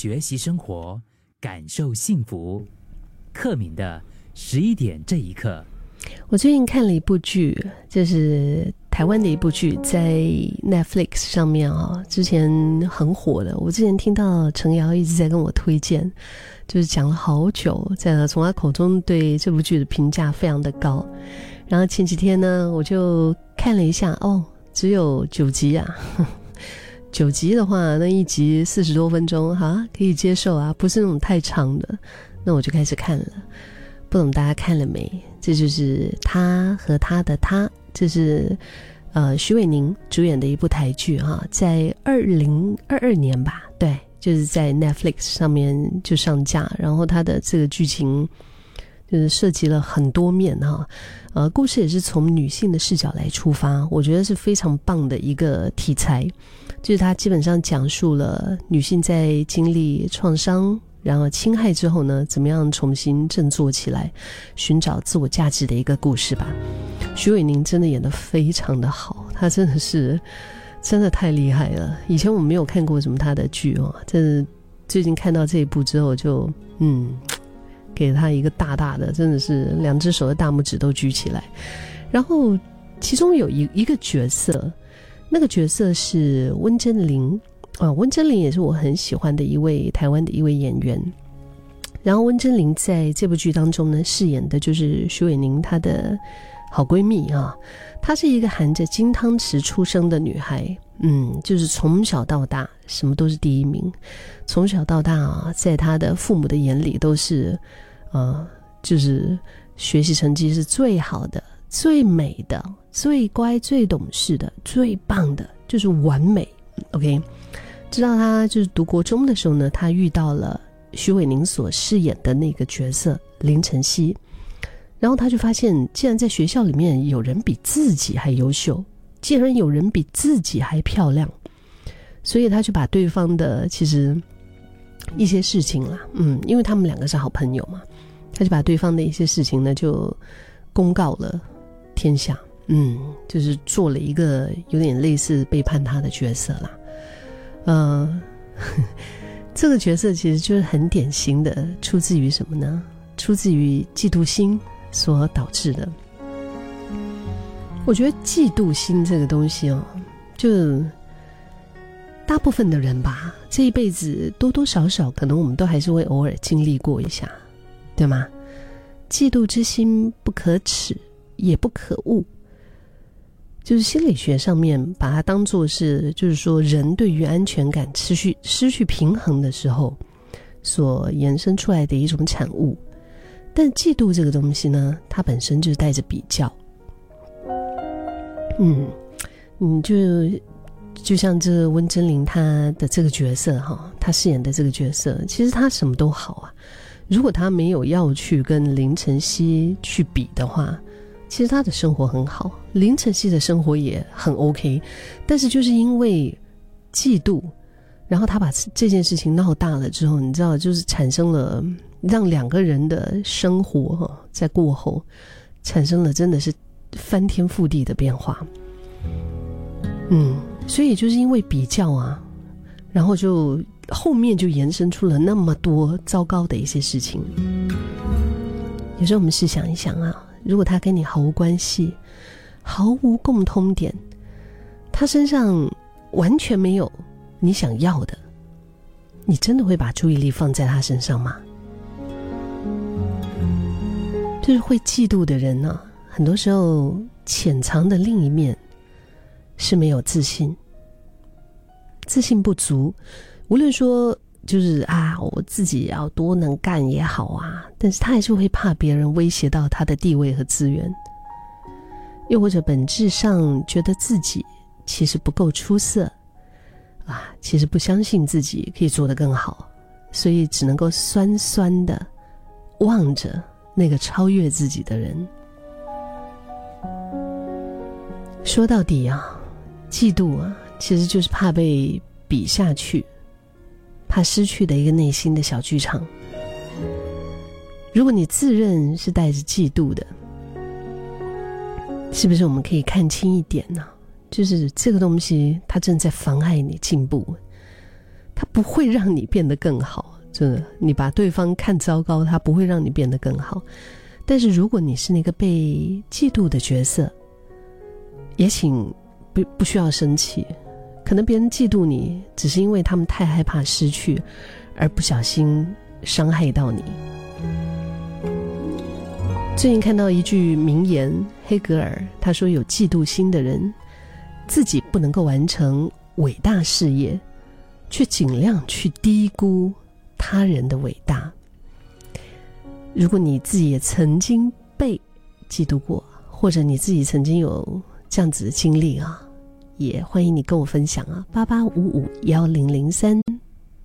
学习生活，感受幸福。克敏的十一点这一刻，我最近看了一部剧，这是台湾的一部剧，在 Netflix 上面啊，之前很火的。我之前听到陈瑶一直在跟我推荐，就是讲了好久，在从他口中对这部剧的评价非常的高。然后前几天呢，我就看了一下，哦，只有九集啊。九集的话，那一集四十多分钟，哈，可以接受啊，不是那种太长的。那我就开始看了，不懂大家看了没？这就是他和他的他，这是呃徐伟宁主演的一部台剧哈，在二零二二年吧，对，就是在 Netflix 上面就上架，然后它的这个剧情就是涉及了很多面哈，呃，故事也是从女性的视角来出发，我觉得是非常棒的一个题材。就是它基本上讲述了女性在经历创伤，然后侵害之后呢，怎么样重新振作起来，寻找自我价值的一个故事吧。徐伟宁真的演得非常的好，他真的是真的太厉害了。以前我没有看过什么他的剧哦，这最近看到这一部之后，就嗯，给他一个大大的，真的是两只手的大拇指都举起来。然后其中有一一个角色。那个角色是温真菱啊，温真菱也是我很喜欢的一位台湾的一位演员。然后温真菱在这部剧当中呢，饰演的就是徐伟宁她的好闺蜜啊。她是一个含着金汤匙出生的女孩，嗯，就是从小到大什么都是第一名，从小到大啊，在她的父母的眼里都是，呃，就是学习成绩是最好的。最美的、最乖、最懂事的、最棒的，就是完美。OK，知道他就是读国中的时候呢，他遇到了徐伟宁所饰演的那个角色林晨曦，然后他就发现，既然在学校里面有人比自己还优秀，既然有人比自己还漂亮，所以他就把对方的其实一些事情啦，嗯，因为他们两个是好朋友嘛，他就把对方的一些事情呢就公告了。天下，嗯，就是做了一个有点类似背叛他的角色啦。嗯，这个角色其实就是很典型的，出自于什么呢？出自于嫉妒心所导致的。我觉得嫉妒心这个东西哦，就大部分的人吧，这一辈子多多少少，可能我们都还是会偶尔经历过一下，对吗？嫉妒之心不可耻。也不可恶，就是心理学上面把它当做是，就是说人对于安全感持续失去平衡的时候，所延伸出来的一种产物。但嫉妒这个东西呢，它本身就是带着比较。嗯，你就就像这温真菱她的这个角色哈，她饰演的这个角色，其实她什么都好啊。如果她没有要去跟林晨曦去比的话。其实他的生活很好，林晨曦的生活也很 OK，但是就是因为嫉妒，然后他把这件事情闹大了之后，你知道，就是产生了让两个人的生活哈，在过后产生了真的是翻天覆地的变化。嗯，所以就是因为比较啊，然后就后面就延伸出了那么多糟糕的一些事情。有时候我们试想一想啊。如果他跟你毫无关系，毫无共通点，他身上完全没有你想要的，你真的会把注意力放在他身上吗？就是会嫉妒的人呢，很多时候潜藏的另一面是没有自信，自信不足，无论说。就是啊，我自己要多能干也好啊，但是他还是会怕别人威胁到他的地位和资源，又或者本质上觉得自己其实不够出色，啊，其实不相信自己可以做得更好，所以只能够酸酸的望着那个超越自己的人。说到底啊，嫉妒啊，其实就是怕被比下去。怕失去的一个内心的小剧场。如果你自认是带着嫉妒的，是不是我们可以看清一点呢？就是这个东西，它正在妨碍你进步，它不会让你变得更好。真的，你把对方看糟糕，它不会让你变得更好。但是如果你是那个被嫉妒的角色，也请不不需要生气。可能别人嫉妒你，只是因为他们太害怕失去，而不小心伤害到你。最近看到一句名言，黑格尔他说：“有嫉妒心的人，自己不能够完成伟大事业，却尽量去低估他人的伟大。”如果你自己也曾经被嫉妒过，或者你自己曾经有这样子的经历啊。也欢迎你跟我分享啊，八八五五幺零零三。